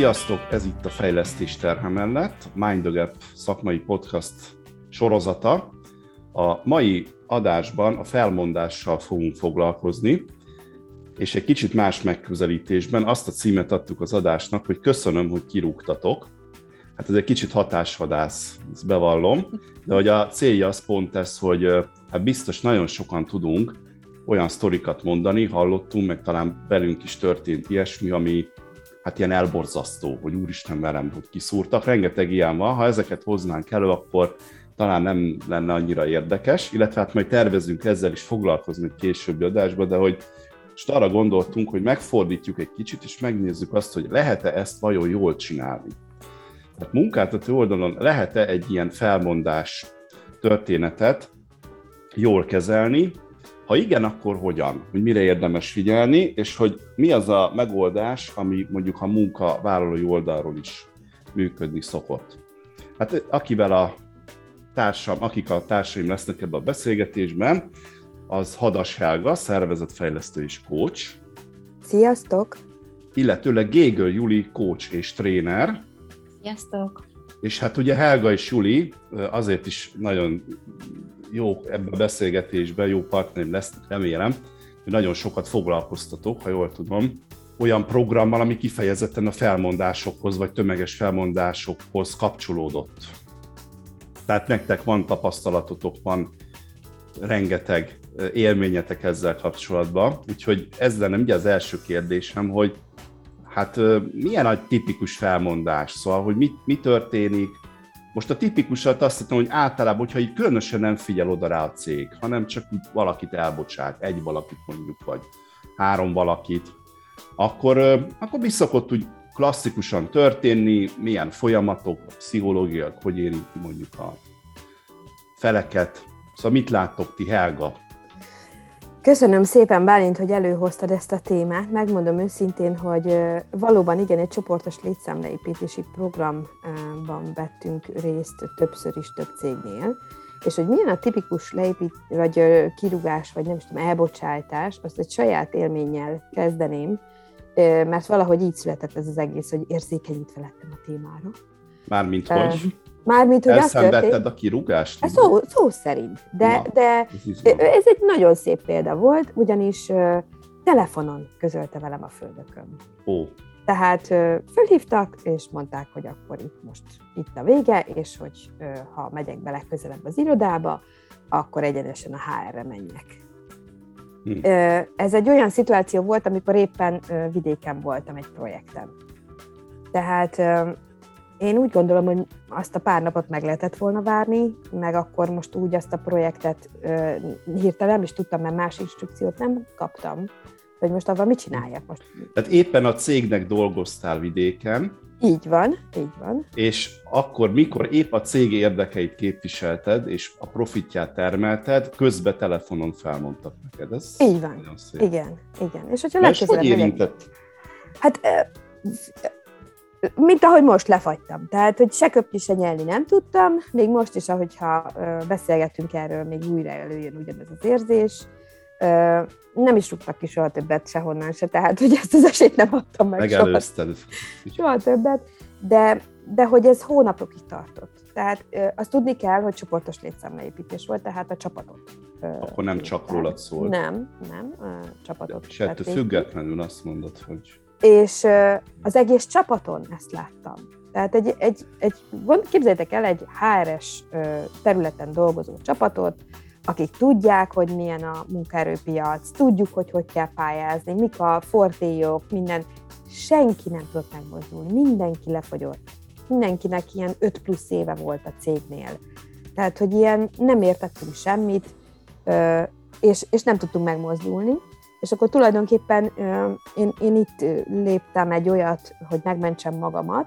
Sziasztok, ez itt a Fejlesztés terhe mellett, Mind the Gap szakmai podcast sorozata. A mai adásban a felmondással fogunk foglalkozni, és egy kicsit más megközelítésben azt a címet adtuk az adásnak, hogy köszönöm, hogy kirúgtatok. Hát ez egy kicsit hatásvadász, ezt bevallom, de hogy a célja az pont ez, hogy hát biztos nagyon sokan tudunk olyan sztorikat mondani, hallottunk, meg talán velünk is történt ilyesmi, ami hát ilyen elborzasztó, hogy úristen velem, hogy kiszúrtak. Rengeteg ilyen van, ha ezeket hoznánk elő, akkor talán nem lenne annyira érdekes, illetve hát majd tervezünk ezzel is foglalkozni későbbi adásban, de hogy most arra gondoltunk, hogy megfordítjuk egy kicsit, és megnézzük azt, hogy lehet-e ezt vajon jól csinálni. Tehát munkáltató oldalon lehet-e egy ilyen felmondás történetet jól kezelni, ha igen, akkor hogyan? Hogy mire érdemes figyelni, és hogy mi az a megoldás, ami mondjuk a munkavállalói oldalról is működni szokott. Hát akivel a társam, akik a társaim lesznek ebben a beszélgetésben, az Hadas Helga, szervezetfejlesztő és coach. Sziasztok! Illetőleg Gégöl Juli, coach és tréner. Sziasztok! És hát ugye Helga és Juli azért is nagyon jó ebben a beszélgetésben, jó partnerim lesz, remélem, hogy nagyon sokat foglalkoztatok, ha jól tudom, olyan programmal, ami kifejezetten a felmondásokhoz, vagy tömeges felmondásokhoz kapcsolódott. Tehát nektek van tapasztalatotok, van rengeteg élményetek ezzel kapcsolatban, úgyhogy ez lenne ugye az első kérdésem, hogy hát milyen a tipikus felmondás, szóval, hogy mi, mi történik, most a tipikusat azt hiszem, hogy általában, hogyha így különösen nem figyel oda rá a cég, hanem csak valakit elbocsát, egy valakit mondjuk, vagy három valakit, akkor, akkor mi szokott úgy klasszikusan történni, milyen folyamatok, pszichológiak, hogy érinti mondjuk a feleket. Szóval mit láttok ti, Helga? Köszönöm szépen, Bálint, hogy előhoztad ezt a témát. Megmondom őszintén, hogy valóban igen, egy csoportos létszámleépítési programban vettünk részt többször is több cégnél, és hogy milyen a tipikus leépít, vagy kirúgás, vagy nem is tudom, elbocsátás, azt egy saját élménnyel kezdeném, mert valahogy így született ez az egész, hogy érzékenyítve lettem a témára. Mármint hogy? Mármint, hogy Elszenvedted a kirúgást? Ez szó, szó szerint, de, Na, de ez, ez egy nagyon szép példa volt, ugyanis uh, telefonon közölte velem a földökön. Ó. Tehát uh, fölhívtak, és mondták, hogy akkor itt most itt a vége, és hogy uh, ha megyek be legközelebb az irodába, akkor egyenesen a HR-re menjek. Hm. Ez egy olyan szituáció volt, amikor éppen vidéken voltam egy projekten. Tehát én úgy gondolom, hogy azt a pár napot meg lehetett volna várni, meg akkor most úgy azt a projektet ö, hirtelen nem is tudtam, mert más instrukciót nem kaptam, hogy most avval mit csináljak most. Tehát éppen a cégnek dolgoztál vidéken. Így van, így van. És akkor, mikor épp a cég érdekeit képviselted, és a profitját termelted, közbe telefonon felmondtak neked. Ez így van. Igen, igen. És hogyha legközelebb... hogy érintett? Hát mint ahogy most lefagytam. Tehát, hogy se köpni, se nyelni nem tudtam, még most is, ahogyha beszélgetünk erről, még újra előjön ugyanez az érzés. Nem is rúgtak ki soha többet sehonnan se, tehát, hogy ezt az esélyt nem adtam meg Megelőzted. Soha, soha többet, de, de hogy ez hónapokig tartott. Tehát azt tudni kell, hogy csoportos létszámleépítés volt, tehát a csapatot. Akkor nem csak rólad szólt. Nem, nem, csapatot. És ettől függetlenül azt mondod, hogy és az egész csapaton ezt láttam. Tehát egy, egy, egy képzeljétek el egy HRS területen dolgozó csapatot, akik tudják, hogy milyen a munkaerőpiac, tudjuk, hogy hogy kell pályázni, mik a fortélyok, minden. Senki nem tudott megmozdulni, mindenki lefogyott. Mindenkinek ilyen 5 plusz éve volt a cégnél. Tehát, hogy ilyen nem értettünk semmit, és, és nem tudtunk megmozdulni. És akkor tulajdonképpen én, én itt léptem egy olyat, hogy megmentsem magamat,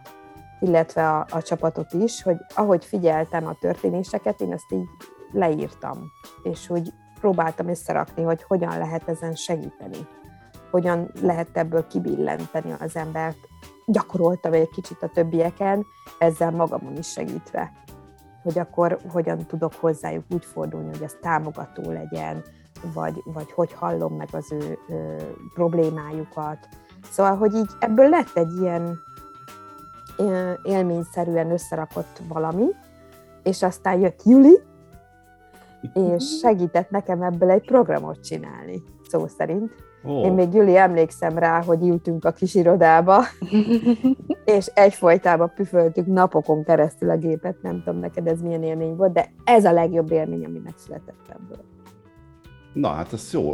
illetve a, a csapatot is, hogy ahogy figyeltem a történéseket, én ezt így leírtam, és hogy próbáltam összerakni, hogy hogyan lehet ezen segíteni, hogyan lehet ebből kibillenteni az embert. Gyakoroltam egy kicsit a többieken, ezzel magamon is segítve, hogy akkor hogyan tudok hozzájuk úgy fordulni, hogy ez támogató legyen, vagy, vagy hogy hallom meg az ő ö, problémájukat. Szóval, hogy így ebből lett egy ilyen élményszerűen összerakott valami, és aztán jött Juli, és segített nekem ebből egy programot csinálni, szó szerint. Oh. Én még Juli emlékszem rá, hogy ültünk a kis irodába, és egyfolytában püföltük napokon keresztül a gépet, nem tudom neked ez milyen élmény volt, de ez a legjobb élmény, ami megszületett ebből. Na hát ez jó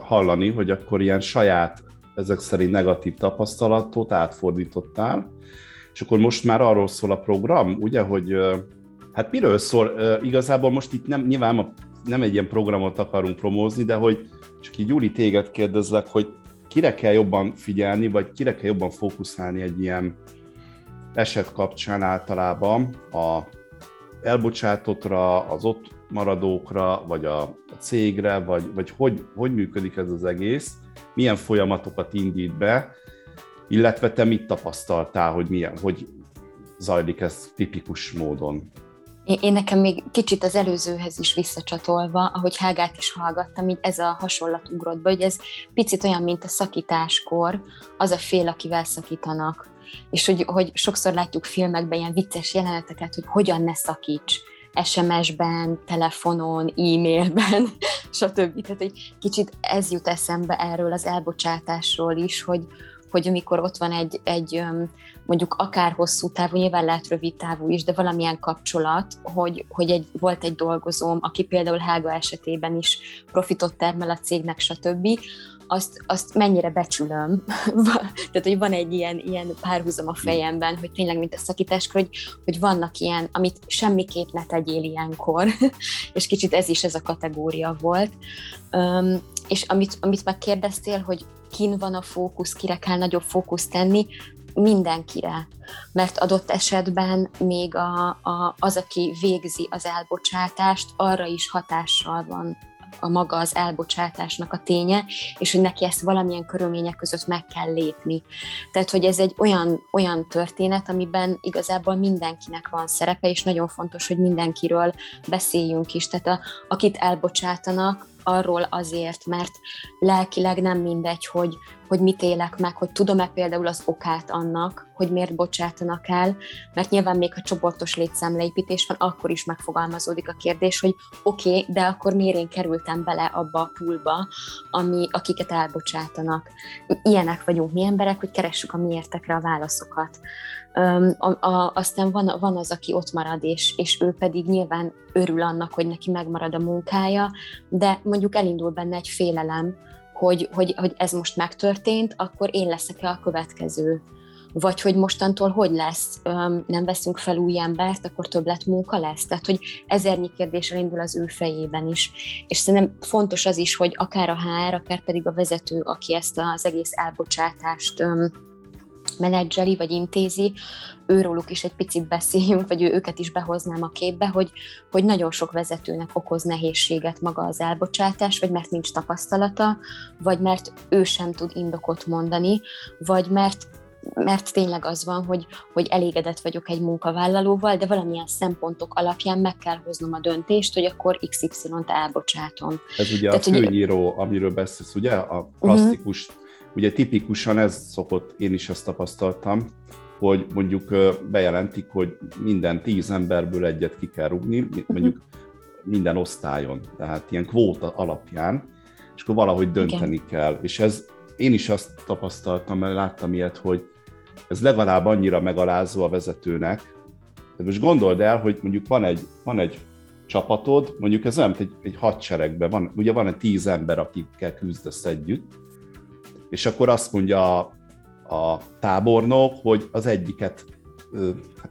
hallani, hogy akkor ilyen saját, ezek szerint negatív tapasztalatot átfordítottál, és akkor most már arról szól a program, ugye, hogy hát miről szól? Igazából most itt nem, nyilván nem egy ilyen programot akarunk promózni, de hogy csak így Júli téged kérdezlek, hogy kire kell jobban figyelni, vagy kire kell jobban fókuszálni egy ilyen eset kapcsán általában a elbocsátottra, az ott maradókra, vagy a, cégre, vagy, vagy hogy, hogy működik ez az egész, milyen folyamatokat indít be, illetve te mit tapasztaltál, hogy milyen, hogy zajlik ez tipikus módon? Én nekem még kicsit az előzőhez is visszacsatolva, ahogy Hágát is hallgattam, így ez a hasonlat ugrott be, hogy ez picit olyan, mint a szakításkor, az a fél, akivel szakítanak. És hogy, hogy sokszor látjuk filmekben ilyen vicces jeleneteket, hogy hogyan ne szakíts SMS-ben, telefonon, e-mailben, stb. Tehát egy kicsit ez jut eszembe erről az elbocsátásról is, hogy, hogy amikor ott van egy, egy mondjuk akár hosszú távú, nyilván lehet rövid távú is, de valamilyen kapcsolat, hogy, hogy egy, volt egy dolgozóm, aki például Hága esetében is profitot termel a cégnek, stb., azt, azt mennyire becsülöm. Tehát, hogy van egy ilyen, ilyen párhuzam a fejemben, hogy tényleg, mint a szakításkor, hogy, hogy vannak ilyen, amit semmiképp ne tegyél ilyenkor, és kicsit ez is ez a kategória volt. Um, és amit, amit megkérdeztél, hogy kin van a fókusz, kire kell nagyobb fókusz tenni, mindenkire, mert adott esetben még a, a, az, aki végzi az elbocsátást, arra is hatással van a maga az elbocsátásnak a ténye, és hogy neki ezt valamilyen körülmények között meg kell lépni. Tehát, hogy ez egy olyan, olyan történet, amiben igazából mindenkinek van szerepe, és nagyon fontos, hogy mindenkiről beszéljünk is. Tehát a, akit elbocsátanak, arról azért, mert lelkileg nem mindegy, hogy, hogy mit élek meg, hogy tudom-e például az okát annak, hogy miért bocsátanak el, mert nyilván még ha csoportos létszámleépítés van, akkor is megfogalmazódik a kérdés, hogy oké, okay, de akkor miért én kerültem bele abba a poolba, ami, akiket elbocsátanak. Ilyenek vagyunk mi emberek, hogy keressük a miértekre a válaszokat. A, a, aztán van, van az, aki ott marad, és, és ő pedig nyilván örül annak, hogy neki megmarad a munkája, de mondjuk elindul benne egy félelem, hogy, hogy, hogy ez most megtörtént, akkor én leszek-e a következő vagy hogy mostantól hogy lesz, nem veszünk fel új embert, akkor többlet munka lesz. Tehát, hogy ezernyi kérdés indul az ő fejében is. És szerintem fontos az is, hogy akár a HR, akár pedig a vezető, aki ezt az egész elbocsátást menedzseli vagy intézi, őróluk is egy picit beszéljünk, vagy ő, őket is behoznám a képbe, hogy, hogy nagyon sok vezetőnek okoz nehézséget maga az elbocsátás, vagy mert nincs tapasztalata, vagy mert ő sem tud indokot mondani, vagy mert mert tényleg az van, hogy, hogy elégedett vagyok egy munkavállalóval, de valamilyen szempontok alapján meg kell hoznom a döntést, hogy akkor XY-t elbocsátom. Ez ugye Tehát, a főnyíró, ugye... amiről beszélsz, ugye? A klasszikus, uh-huh. Ugye tipikusan ez szokott, én is ezt tapasztaltam, hogy mondjuk bejelentik, hogy minden tíz emberből egyet ki kell rúgni, mondjuk uh-huh. minden osztályon, tehát ilyen kvóta alapján, és akkor valahogy dönteni Igen. kell. És ez én is azt tapasztaltam, mert láttam ilyet, hogy ez legalább annyira megalázó a vezetőnek. De most gondold el, hogy mondjuk van egy, van egy csapatod, mondjuk ez nem egy, egy hadseregben, van, ugye van egy tíz ember, akikkel küzdesz együtt, és akkor azt mondja a, a tábornok, hogy az egyiket, hát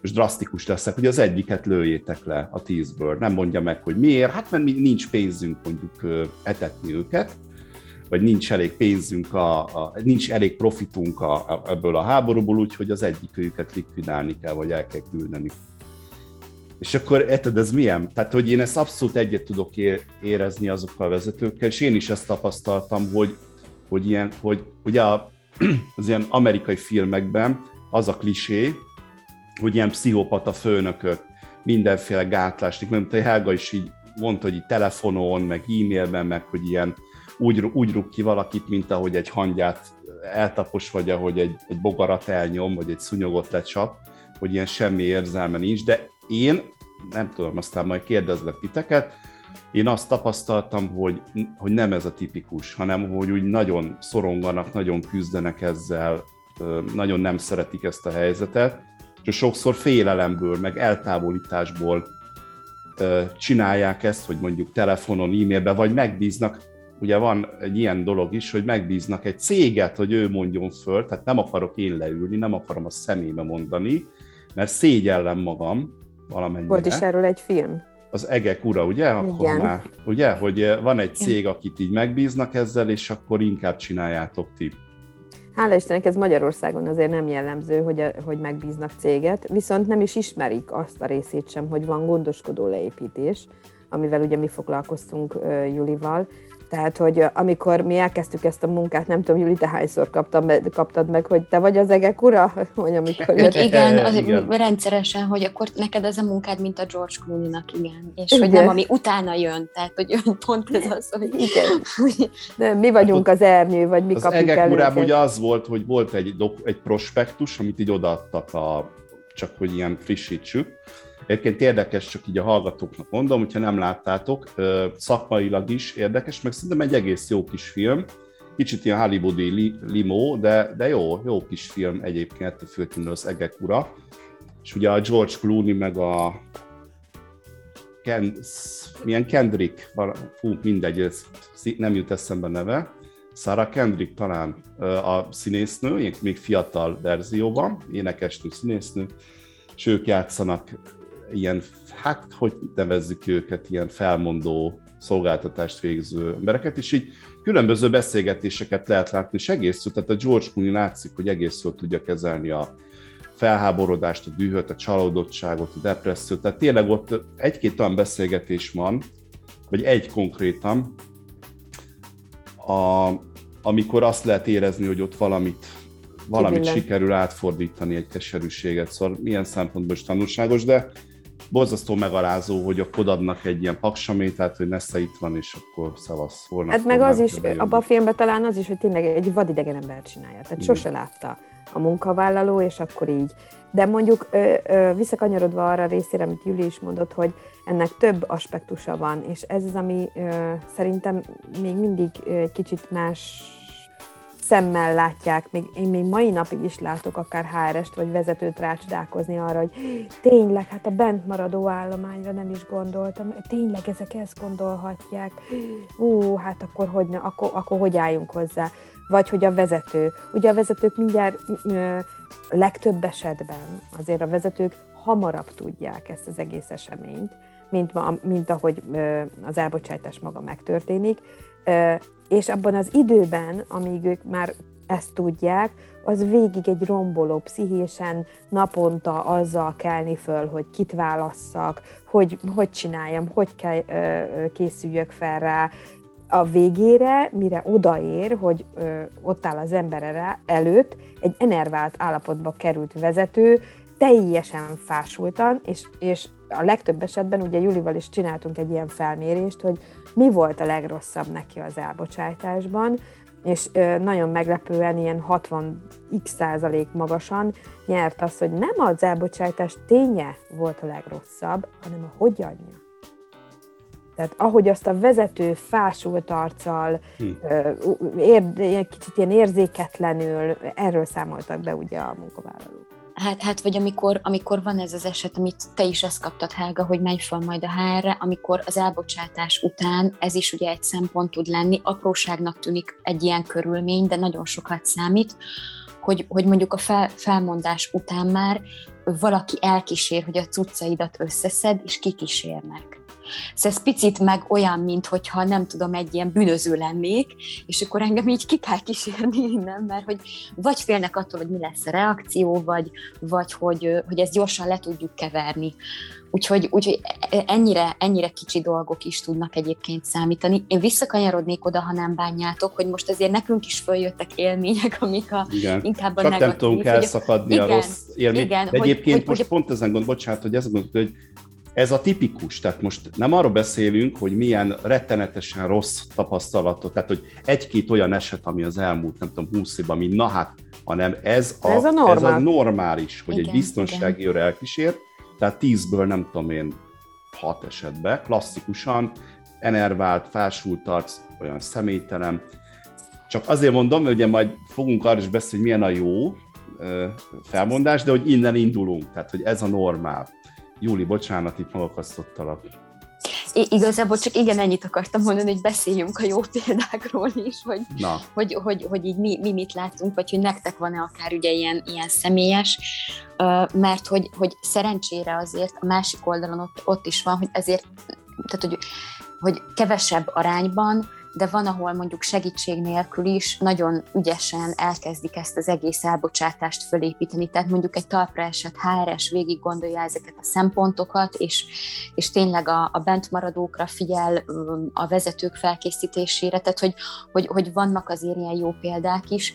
most drasztikus leszek, hogy az egyiket lőjétek le a tízből. Nem mondja meg, hogy miért, hát mert nincs pénzünk mondjuk etetni őket, vagy nincs elég pénzünk, a, a, nincs elég profitunk a, a, ebből a háborúból, úgyhogy az egyik őket likvidálni kell, vagy el kell küldeni. És akkor érted, ez milyen? Tehát, hogy én ezt abszolút egyet tudok érezni azokkal a vezetőkkel, és én is ezt tapasztaltam, hogy, hogy ilyen, hogy ugye az ilyen amerikai filmekben az a klisé, hogy ilyen pszichopata főnökök, mindenféle gátlást, mint a Helga is így mondta, hogy így telefonon, meg e-mailben, meg hogy ilyen úgy, úgy rúg ki valakit, mint ahogy egy hangyát eltapos vagy, ahogy egy, egy bogarat elnyom, vagy egy szunyogot lecsap, hogy ilyen semmi érzelme nincs, de én, nem tudom, aztán majd kérdezlek titeket, én azt tapasztaltam, hogy, hogy nem ez a tipikus, hanem hogy úgy nagyon szoronganak, nagyon küzdenek ezzel, nagyon nem szeretik ezt a helyzetet, és sokszor félelemből, meg eltávolításból csinálják ezt, hogy mondjuk telefonon, e-mailbe, vagy megbíznak, ugye van egy ilyen dolog is, hogy megbíznak egy céget, hogy ő mondjon föl, tehát nem akarok én leülni, nem akarom a szemébe mondani, mert szégyellem magam valamennyire. Volt is erről egy film. Az egek ura, ugye? Akkor Igen. Már, ugye, hogy van egy cég, akit így megbíznak ezzel, és akkor inkább csináljátok ti. Hála Istennek ez Magyarországon azért nem jellemző, hogy, hogy megbíznak céget, viszont nem is ismerik azt a részét sem, hogy van gondoskodó leépítés, amivel ugye mi foglalkoztunk Julival, tehát, hogy amikor mi elkezdtük ezt a munkát, nem tudom, Juli, te hányszor kaptam, kaptad meg, hogy te vagy az egek ura? Hogy amikor jött... igen, az, igen, rendszeresen, hogy akkor neked ez a munkád, mint a George Clooney-nak, igen. És igen. hogy nem, ami utána jön, tehát, hogy pont ez az, hogy... Igen. De mi vagyunk hát, az ernyő, vagy mi az kapjuk egek urában ugye az volt, hogy volt egy, egy prospektus, amit így odaadtak a, csak hogy ilyen frissítsük, Egyébként érdekes, csak így a hallgatóknak mondom, hogyha nem láttátok, szakmailag is érdekes, meg szerintem egy egész jó kis film, kicsit ilyen hollywoodi li, limó, de, de jó, jó kis film egyébként, főtűnő az Egek ura. És ugye a George Clooney meg a Ken, milyen Kendrick, fú, mindegy, ez nem jut eszembe neve, Sarah Kendrick talán a színésznő, még fiatal verzióban, énekesnő, színésznő, és ők játszanak ilyen, hát hogy nevezzük őket, ilyen felmondó szolgáltatást végző embereket, és így különböző beszélgetéseket lehet látni, és egész tehát a George Clooney látszik, hogy egész jól tudja kezelni a felháborodást, a dühöt, a csalódottságot, a depressziót, tehát tényleg ott egy-két olyan beszélgetés van, vagy egy konkrétan, a, amikor azt lehet érezni, hogy ott valamit, valamit Kibille. sikerül átfordítani egy keserűséget, szóval milyen szempontból is tanulságos, de borzasztó megalázó, hogy a kodadnak egy ilyen paksamétát, hogy Nessa itt van, és akkor szavasz holnap. Hát meg az is, abban a filmben talán az is, hogy tényleg egy vadidegen ember csinálja. Tehát Igen. sose látta a munkavállaló, és akkor így. De mondjuk ö, ö, visszakanyarodva arra a részére, amit Júli is mondott, hogy ennek több aspektusa van, és ez az, ami ö, szerintem még mindig egy kicsit más szemmel látják, még én még mai napig is látok akár HR-est vagy vezetőt rácsodálkozni arra, hogy tényleg, hát a bent maradó állományra nem is gondoltam, tényleg ezek ezt gondolhatják, ú, hát akkor hogy, akkor, akkor hogy álljunk hozzá? Vagy hogy a vezető, ugye a vezetők mindjárt ö, legtöbb esetben azért a vezetők hamarabb tudják ezt az egész eseményt, mint, ma, mint ahogy ö, az elbocsátás maga megtörténik, és abban az időben, amíg ők már ezt tudják, az végig egy romboló, pszichésen naponta azzal kelni föl, hogy kit válasszak, hogy, hogy csináljam, hogy kell, ö, készüljök fel rá. A végére, mire odaér, hogy ö, ott áll az ember előtt, egy enervált állapotba került vezető, teljesen fásultan, és, és a legtöbb esetben, ugye Julival is csináltunk egy ilyen felmérést, hogy mi volt a legrosszabb neki az elbocsátásban, és nagyon meglepően ilyen 60 x százalék magasan nyert az, hogy nem az elbocsátás ténye volt a legrosszabb, hanem a hogyanja. Tehát ahogy azt a vezető fásult arccal, hm. ér, kicsit ilyen érzéketlenül, erről számoltak be ugye a munkavállalók. Hát, hát vagy amikor, amikor van ez az eset, amit te is ezt kaptad, Helga, hogy megy fel majd a hr amikor az elbocsátás után, ez is ugye egy szempont tud lenni, apróságnak tűnik egy ilyen körülmény, de nagyon sokat számít, hogy, hogy mondjuk a fel, felmondás után már valaki elkísér, hogy a cuccaidat összeszed, és kikísérnek. Szóval ez picit meg olyan, mint hogyha nem tudom, egy ilyen bűnöző lennék, és akkor engem így ki kell kísérni innen, mert hogy vagy félnek attól, hogy mi lesz a reakció, vagy, vagy hogy, hogy ezt gyorsan le tudjuk keverni. Úgyhogy, úgyhogy ennyire, ennyire kicsi dolgok is tudnak egyébként számítani. Én visszakanyarodnék oda, ha nem bánjátok, hogy most azért nekünk is följöttek élmények, amik a, igen. inkább a Csak negatív. nem tudunk elszakadni hogy, a igen, rossz élmény. Igen, De egyébként hogy, most hogy, pont ezen gond, bocsánat, hogy ezt gondolod, hogy ez a tipikus, tehát most nem arról beszélünk, hogy milyen rettenetesen rossz tapasztalatot, tehát hogy egy-két olyan eset, ami az elmúlt, nem tudom, húsz évben, ami na hát, hanem ez a, ez a, normál. ez a normális, hogy igen, egy biztonsági őr elkísért, tehát tízből nem tudom én hat esetben, klasszikusan enervált, felsült arc, olyan személytelen. Csak azért mondom, hogy ugye majd fogunk arra is beszélni, hogy milyen a jó felmondás, de hogy innen indulunk, tehát hogy ez a normál. Júli, bocsánat, itt magakasztottalak. I- igazából csak igen, ennyit akartam mondani, hogy beszéljünk a jó példákról is, hogy, Na. hogy, hogy, hogy így mi, mi mit látunk, vagy hogy nektek van-e akár ugye ilyen, ilyen személyes, mert hogy, hogy szerencsére azért a másik oldalon ott, ott is van, hogy ezért, tehát hogy, hogy kevesebb arányban de van, ahol mondjuk segítség nélkül is nagyon ügyesen elkezdik ezt az egész elbocsátást fölépíteni. Tehát mondjuk egy talpra esett HRS végig gondolja ezeket a szempontokat, és, és tényleg a, a bentmaradókra figyel a vezetők felkészítésére, tehát hogy, hogy, hogy vannak azért ilyen jó példák is,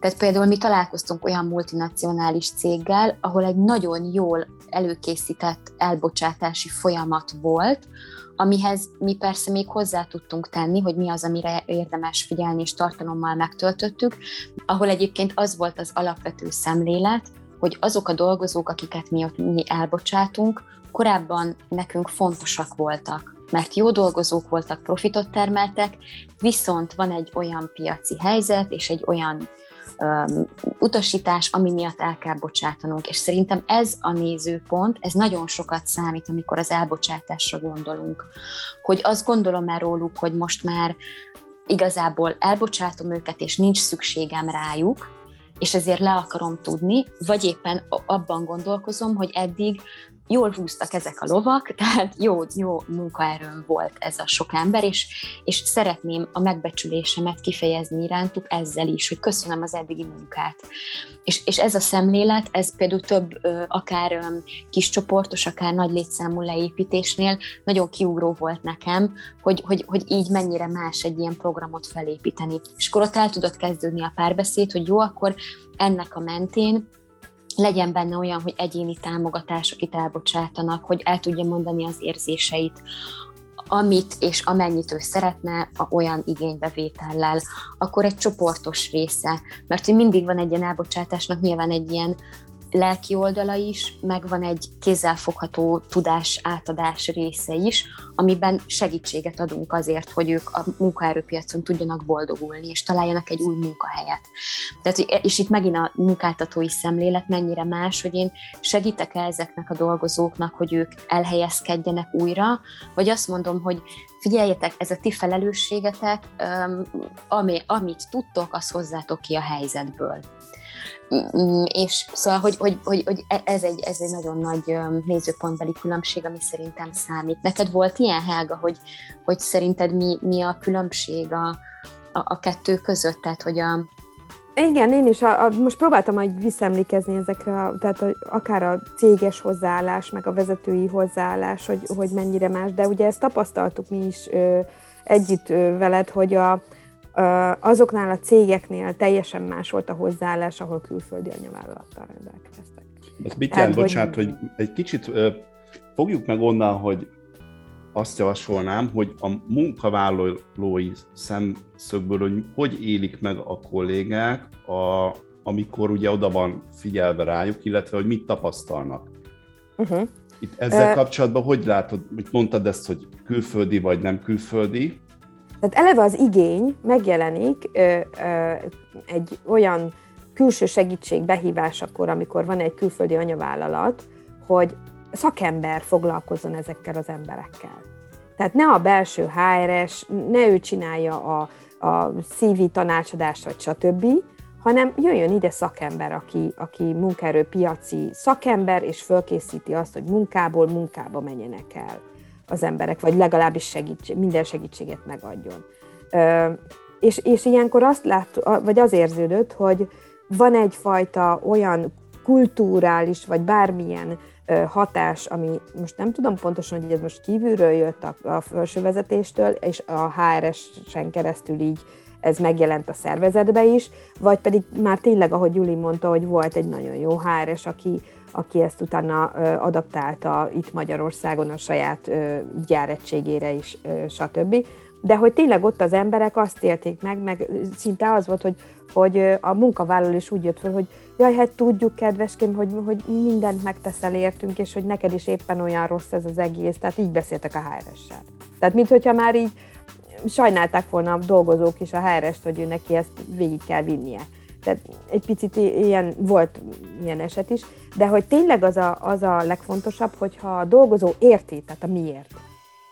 tehát például mi találkoztunk olyan multinacionális céggel, ahol egy nagyon jól előkészített elbocsátási folyamat volt, amihez mi persze még hozzá tudtunk tenni, hogy mi az, amire érdemes figyelni, és tartalommal megtöltöttük, ahol egyébként az volt az alapvető szemlélet, hogy azok a dolgozók, akiket mi mi elbocsátunk, korábban nekünk fontosak voltak, mert jó dolgozók voltak, profitot termeltek, viszont van egy olyan piaci helyzet és egy olyan um, utasítás, ami miatt el kell bocsátanunk. És szerintem ez a nézőpont, ez nagyon sokat számít, amikor az elbocsátásra gondolunk. Hogy azt gondolom már róluk, hogy most már igazából elbocsátom őket, és nincs szükségem rájuk, és ezért le akarom tudni, vagy éppen abban gondolkozom, hogy eddig jól húztak ezek a lovak, tehát jó, jó munkaerőm volt ez a sok ember, és, és szeretném a megbecsülésemet kifejezni irántuk ezzel is, hogy köszönöm az eddigi munkát. És, és ez a szemlélet, ez például több, akár kis csoportos, akár nagy létszámú leépítésnél nagyon kiugró volt nekem, hogy, hogy, hogy így mennyire más egy ilyen programot felépíteni. És akkor ott el tudott kezdődni a párbeszéd, hogy jó, akkor ennek a mentén legyen benne olyan, hogy egyéni támogatások itt elbocsátanak, hogy el tudja mondani az érzéseit, amit és amennyit ő szeretne, a olyan igénybevétellel, akkor egy csoportos része, mert hogy mindig van egy ilyen elbocsátásnak nyilván egy ilyen lelki oldala is, meg van egy kézzelfogható tudás átadás része is, amiben segítséget adunk azért, hogy ők a munkaerőpiacon tudjanak boldogulni, és találjanak egy új munkahelyet. Tehát, és itt megint a munkáltatói szemlélet mennyire más, hogy én segítek -e ezeknek a dolgozóknak, hogy ők elhelyezkedjenek újra, vagy azt mondom, hogy figyeljetek, ez a ti felelősségetek, ami, amit tudtok, az hozzátok ki a helyzetből. Mm, és szóval, hogy, hogy, hogy, hogy e, ez, egy, ez egy nagyon nagy nézőpontbeli különbség, ami szerintem számít. Neked volt ilyen, Helga, hogy, hogy szerinted mi, mi a különbség a, a, a kettő között? Tehát, hogy a, igen, én is a, a, most próbáltam majd visszaemlékezni ezekre, a, tehát a, akár a céges hozzáállás, meg a vezetői hozzáállás, hogy, hogy mennyire más, de ugye ezt tapasztaltuk mi is ö, együtt ö, veled, hogy a, azoknál a cégeknél teljesen más volt a hozzáállás, ahol külföldi anyavállalattal rendelkeztek. Ez mit jelent, bocsánat, hogy... hogy egy kicsit fogjuk meg onnan, hogy azt javasolnám, hogy a munkavállalói szemszögből, hogy hogy élik meg a kollégák, a, amikor ugye oda van figyelve rájuk, illetve hogy mit tapasztalnak. Uh-huh. Itt ezzel uh, kapcsolatban hogy látod, hogy mondtad ezt, hogy külföldi vagy nem külföldi, tehát eleve az igény megjelenik ö, ö, egy olyan külső segítség behívásakor, amikor van egy külföldi anyavállalat, hogy szakember foglalkozzon ezekkel az emberekkel. Tehát ne a belső HRS, ne ő csinálja a, a CV tanácsadást, vagy stb., hanem jöjjön ide szakember, aki, aki munkaerőpiaci szakember, és fölkészíti azt, hogy munkából munkába menjenek el az emberek, vagy legalábbis segítség, minden segítséget megadjon. És, és ilyenkor azt lát, vagy az érződött, hogy van egyfajta olyan kulturális, vagy bármilyen hatás, ami most nem tudom pontosan, hogy ez most kívülről jött a, a felső vezetéstől, és a HRS-en keresztül így ez megjelent a szervezetbe is, vagy pedig már tényleg, ahogy Juli mondta, hogy volt egy nagyon jó HRS, aki, aki ezt utána adaptálta itt Magyarországon a saját gyáregységére is, stb. De hogy tényleg ott az emberek azt élték meg, meg szinte az volt, hogy, hogy a munkavállaló is úgy jött fel, hogy jaj, hát tudjuk, kedveském, hogy, hogy mindent megteszel értünk, és hogy neked is éppen olyan rossz ez az egész. Tehát így beszéltek a HR-essel. Tehát, mintha már így sajnálták volna a dolgozók is a HR-est, hogy ő neki ezt végig kell vinnie. Tehát egy picit ilyen, volt ilyen eset is, de hogy tényleg az a, az a legfontosabb, hogyha a dolgozó érti, tehát a miért,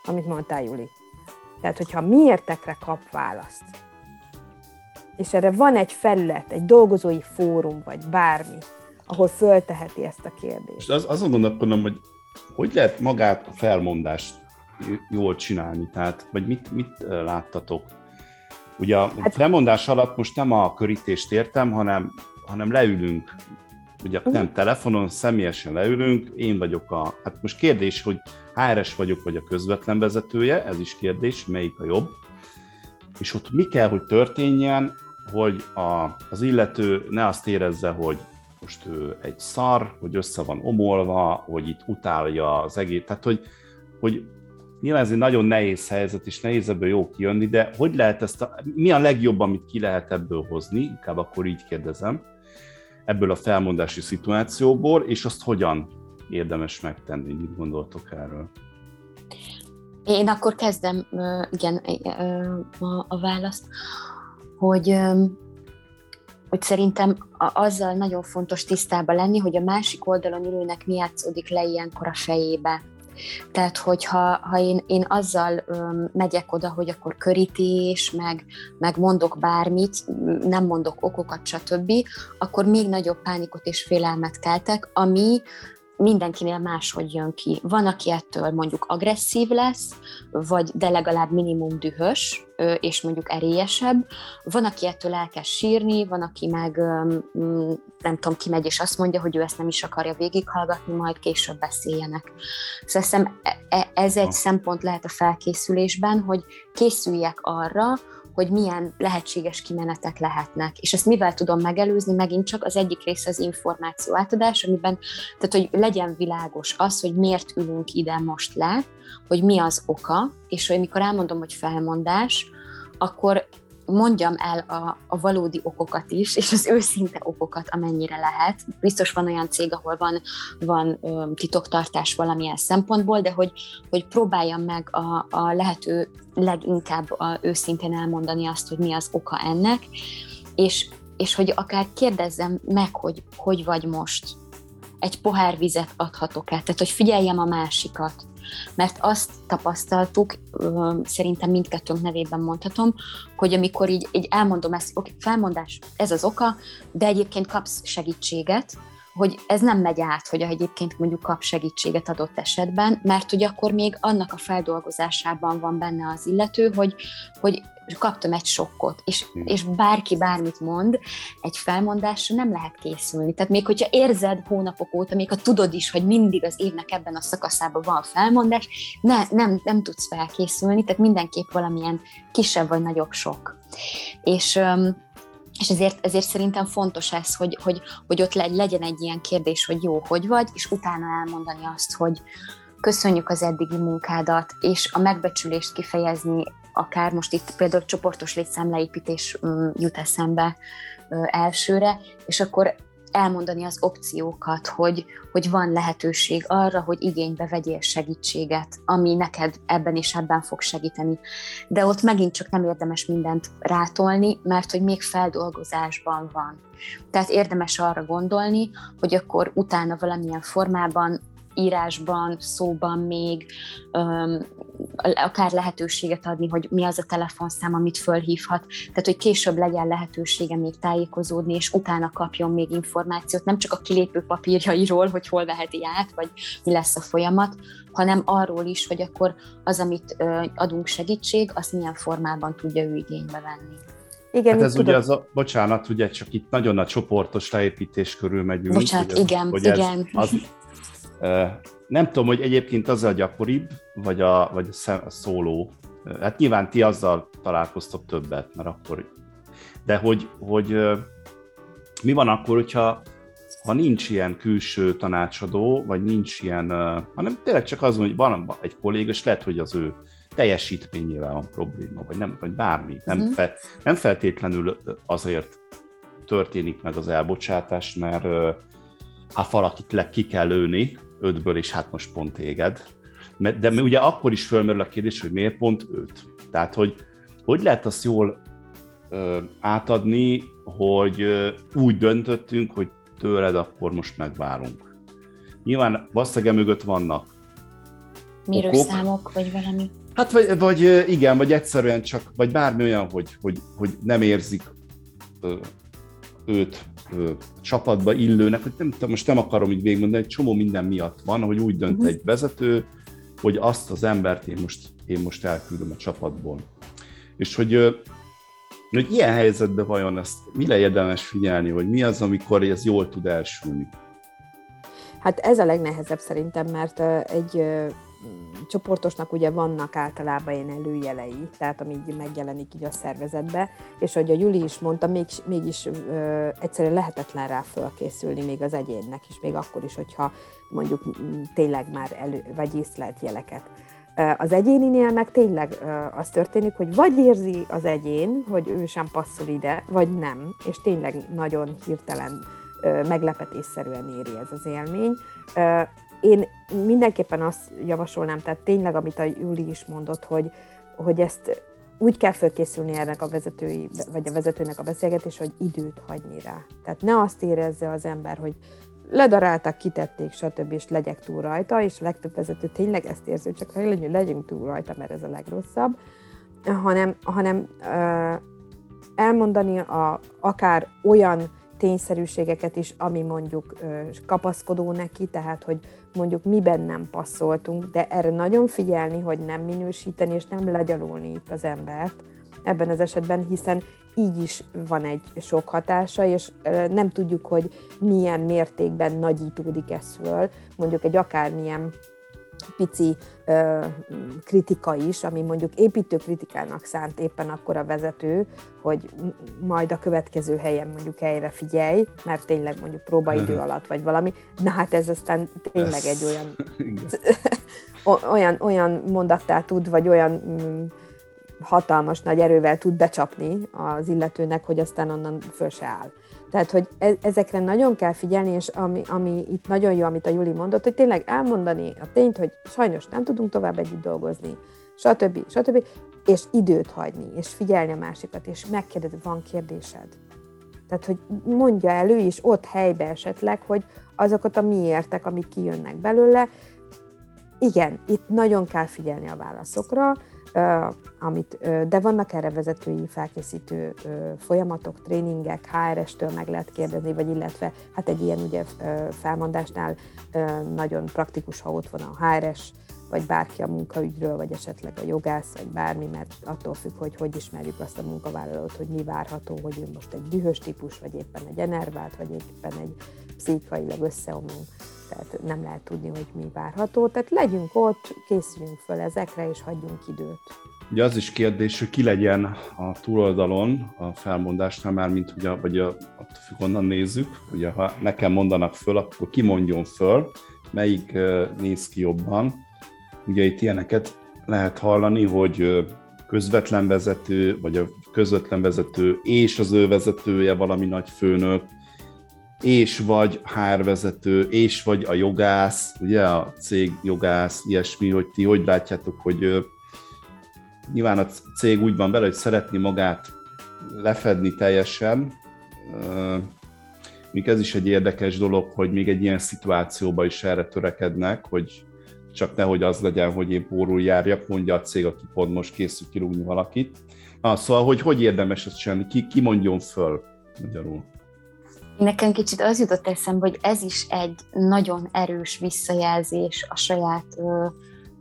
amit mondtál, Juli. Tehát, hogyha miértekre kap választ, és erre van egy felület, egy dolgozói fórum, vagy bármi, ahol fölteheti ezt a kérdést. És az, azon gondolkodom, hogy hogy lehet magát a felmondást jól csinálni, tehát, vagy mit, mit láttatok? Ugye a hát, felmondás alatt most nem a körítést értem, hanem, hanem leülünk, ugye uh-huh. nem telefonon, személyesen leülünk, én vagyok a, hát most kérdés, hogy HRS vagyok, vagy a közvetlen vezetője, ez is kérdés, melyik a jobb, és ott mi kell, hogy történjen, hogy a, az illető ne azt érezze, hogy most ő egy szar, hogy össze van omolva, hogy itt utálja az egész, tehát hogy, hogy nyilván ez egy nagyon nehéz helyzet, és nehéz ebből jó kijönni, de hogy lehet ezt, a, mi a legjobb, amit ki lehet ebből hozni, inkább akkor így kérdezem, ebből a felmondási szituációból, és azt hogyan érdemes megtenni, mit gondoltok erről? Én akkor kezdem, igen, a, választ, hogy hogy szerintem azzal nagyon fontos tisztában lenni, hogy a másik oldalon ülőnek mi játszódik le ilyenkor a fejébe. Tehát, hogyha ha én, én azzal öm, megyek oda, hogy akkor körítés, meg, meg mondok bármit, nem mondok okokat, stb., akkor még nagyobb pánikot és félelmet keltek, ami mindenkinél máshogy jön ki. Van, aki ettől mondjuk agresszív lesz, vagy de legalább minimum dühös, és mondjuk erélyesebb. Van, aki ettől elkezd sírni, van, aki meg nem tudom, kimegy és azt mondja, hogy ő ezt nem is akarja végighallgatni, majd később beszéljenek. Szóval hiszem, e, e, ez egy szempont lehet a felkészülésben, hogy készüljek arra, hogy milyen lehetséges kimenetek lehetnek. És ezt mivel tudom megelőzni, megint csak az egyik része az információ átadás, amiben, tehát hogy legyen világos az, hogy miért ülünk ide most le, hogy mi az oka, és hogy mikor elmondom, hogy felmondás, akkor mondjam el a, a valódi okokat is, és az őszinte okokat, amennyire lehet. Biztos van olyan cég, ahol van, van titoktartás valamilyen szempontból, de hogy, hogy próbáljam meg a, a lehető leginkább a, őszintén elmondani azt, hogy mi az oka ennek, és, és hogy akár kérdezzem meg, hogy hogy vagy most, egy pohár vizet adhatok-e, tehát hogy figyeljem a másikat, mert azt tapasztaltuk, szerintem mindkettőnk nevében mondhatom, hogy amikor így, így elmondom ezt, oké, felmondás, ez az oka, de egyébként kapsz segítséget, hogy ez nem megy át, hogy egyébként mondjuk kap segítséget adott esetben, mert hogy akkor még annak a feldolgozásában van benne az illető, hogy, hogy kaptam egy sokkot, és, hmm. és bárki bármit mond, egy felmondásra nem lehet készülni. Tehát még hogyha érzed hónapok óta, még ha tudod is, hogy mindig az évnek ebben a szakaszában van felmondás, ne, nem, nem tudsz felkészülni, tehát mindenképp valamilyen kisebb vagy nagyobb sok. És és ezért, ezért szerintem fontos ez, hogy, hogy, hogy ott legyen egy ilyen kérdés, hogy jó, hogy vagy, és utána elmondani azt, hogy köszönjük az eddigi munkádat, és a megbecsülést kifejezni, akár most itt például csoportos létszámleépítés mm, jut eszembe elsőre, és akkor elmondani az opciókat, hogy, hogy van lehetőség arra, hogy igénybe vegyél segítséget, ami neked ebben és ebben fog segíteni. De ott megint csak nem érdemes mindent rátolni, mert hogy még feldolgozásban van. Tehát érdemes arra gondolni, hogy akkor utána valamilyen formában írásban, szóban még um, akár lehetőséget adni, hogy mi az a telefonszám, amit fölhívhat, tehát hogy később legyen lehetősége még tájékozódni, és utána kapjon még információt, nem csak a kilépő papírjairól, hogy hol veheti át, vagy mi lesz a folyamat, hanem arról is, hogy akkor az, amit adunk segítség, azt milyen formában tudja ő igénybe venni. Igen, hát ez tudod... ugye az a, bocsánat, ugye csak itt nagyon nagy csoportos leépítés körül megyünk. Bocsánat, ugye, igen, hogy igen. Az, nem tudom, hogy egyébként az a gyakoribb, vagy a, vagy a szóló. Hát nyilván ti azzal találkoztok többet, mert akkor... De hogy, hogy mi van akkor, hogyha ha nincs ilyen külső tanácsadó, vagy nincs ilyen, hanem tényleg csak az, hogy van egy kolléga, és lehet, hogy az ő teljesítményével van probléma, vagy, nem, vagy bármi. Nem, uh-huh. fe, nem feltétlenül azért történik meg az elbocsátás, mert hát valakit le ki kell lőni ötből, és hát most pont téged. De ugye akkor is fölmerül a kérdés, hogy miért pont őt. Tehát, hogy hogy lehet azt jól ö, átadni, hogy ö, úgy döntöttünk, hogy tőled akkor most megvárunk. Nyilván valószínűleg mögött vannak Mérőszámok, vagy valami. Hát vagy, vagy igen, vagy egyszerűen csak, vagy bármi olyan, hogy, hogy, hogy nem érzik ö, őt ö, csapatba illőnek, hogy nem, most nem akarom így végigmondani, egy csomó minden miatt van, hogy úgy dönt uh-huh. egy vezető, hogy azt az embert én most, én most elküldöm a csapatból. És hogy, hogy ilyen helyzetben vajon ezt mire érdemes figyelni, hogy mi az, amikor ez jól tud elsülni? Hát ez a legnehezebb szerintem, mert egy csoportosnak ugye vannak általában ilyen előjelei, tehát ami így megjelenik így a szervezetbe, és hogy a Juli is mondta, még, mégis ö, egyszerűen lehetetlen rá fölkészülni még az egyénnek is, még akkor is, hogyha mondjuk tényleg már elő, vagy észlelt jeleket. Az egyéninél meg tényleg az történik, hogy vagy érzi az egyén, hogy ő sem passzol ide, vagy nem, és tényleg nagyon hirtelen, meglepetésszerűen éri ez az élmény. Én mindenképpen azt javasolnám, tehát tényleg, amit a Júli is mondott, hogy, hogy ezt úgy kell fölkészülni ennek a vezetői, vagy a vezetőnek a beszélgetés, hogy időt hagyni rá. Tehát ne azt érezze az ember, hogy ledaráltak, kitették, stb. és legyek túl rajta, és a legtöbb vezető tényleg ezt érzi, csak legyünk, legyünk túl rajta, mert ez a legrosszabb, hanem, hanem elmondani a, akár olyan tényszerűségeket is, ami mondjuk kapaszkodó neki, tehát hogy mondjuk miben nem passzoltunk, de erre nagyon figyelni, hogy nem minősíteni és nem legyalulni itt az embert ebben az esetben, hiszen így is van egy sok hatása, és nem tudjuk, hogy milyen mértékben nagyítódik ez föl, mondjuk egy akármilyen pici ö, kritika is, ami mondjuk építő kritikának szánt éppen akkor a vezető, hogy majd a következő helyen mondjuk helyre figyelj, mert tényleg mondjuk próbaidő mhm. alatt vagy valami, na hát ez aztán tényleg egy olyan olyan, olyan mondattá tud, vagy olyan mm, hatalmas nagy erővel tud becsapni az illetőnek, hogy aztán onnan föl se áll. Tehát, hogy e- ezekre nagyon kell figyelni, és ami, ami itt nagyon jó, amit a Juli mondott, hogy tényleg elmondani a tényt, hogy sajnos nem tudunk tovább együtt dolgozni, stb. stb. és időt hagyni, és figyelni a másikat, és megkérdezni, van kérdésed. Tehát, hogy mondja elő is ott helybe esetleg, hogy azokat a miértek, amik kijönnek belőle, igen, itt nagyon kell figyelni a válaszokra, amit, de vannak erre vezetői felkészítő folyamatok, tréningek, HRS-től meg lehet kérdezni, vagy illetve hát egy ilyen ugye felmondásnál nagyon praktikus, ha ott van a HRS, vagy bárki a munkaügyről, vagy esetleg a jogász, vagy bármi, mert attól függ, hogy hogy ismerjük azt a munkavállalót, hogy mi várható, hogy ő most egy dühös típus, vagy éppen egy enervált, vagy éppen egy pszichailag összeomló tehát nem lehet tudni, hogy mi várható. Tehát legyünk ott, készüljünk föl ezekre, és hagyjunk időt. Ugye az is kérdés, hogy ki legyen a túloldalon a felmondásnál, már mint ugye, vagy a, attól függ, onnan nézzük, ugye ha nekem mondanak föl, akkor ki mondjon föl, melyik néz ki jobban. Ugye itt ilyeneket lehet hallani, hogy közvetlen vezető, vagy a közvetlen vezető és az ő vezetője valami nagy főnök, és vagy HR vezető, és vagy a jogász, ugye a cég jogász, ilyesmi, hogy ti hogy látjátok, hogy nyilván a cég úgy van vele, hogy szeretni magát lefedni teljesen, még ez is egy érdekes dolog, hogy még egy ilyen szituációban is erre törekednek, hogy csak nehogy az legyen, hogy én pórul járjak, mondja a cég, aki pont most készül kirúgni valakit. Na, szóval, hogy hogy érdemes ezt csinálni, ki, ki mondjon föl magyarul? Nekem kicsit az jutott eszembe, hogy ez is egy nagyon erős visszajelzés a saját ö,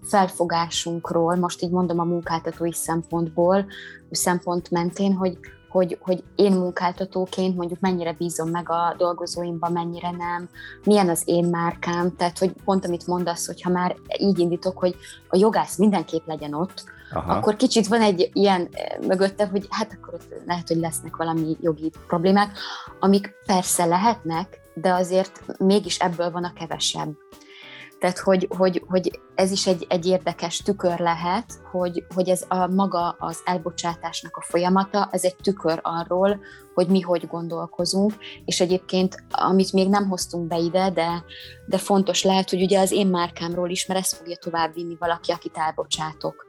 felfogásunkról, most így mondom a munkáltatói szempontból, szempont mentén, hogy, hogy, hogy én munkáltatóként mondjuk mennyire bízom meg a dolgozóimban, mennyire nem, milyen az én márkám, tehát hogy pont amit mondasz, hogy ha már így indítok, hogy a jogász mindenképp legyen ott, Aha. akkor kicsit van egy ilyen eh, mögötte, hogy hát akkor ott lehet, hogy lesznek valami jogi problémák, amik persze lehetnek, de azért mégis ebből van a kevesebb. Tehát, hogy, hogy, hogy ez is egy, egy érdekes tükör lehet, hogy, hogy ez a maga az elbocsátásnak a folyamata, ez egy tükör arról, hogy mi hogy gondolkozunk, és egyébként, amit még nem hoztunk be ide, de, de fontos lehet, hogy ugye az én márkámról is, mert ezt fogja továbbvinni valaki, akit elbocsátok.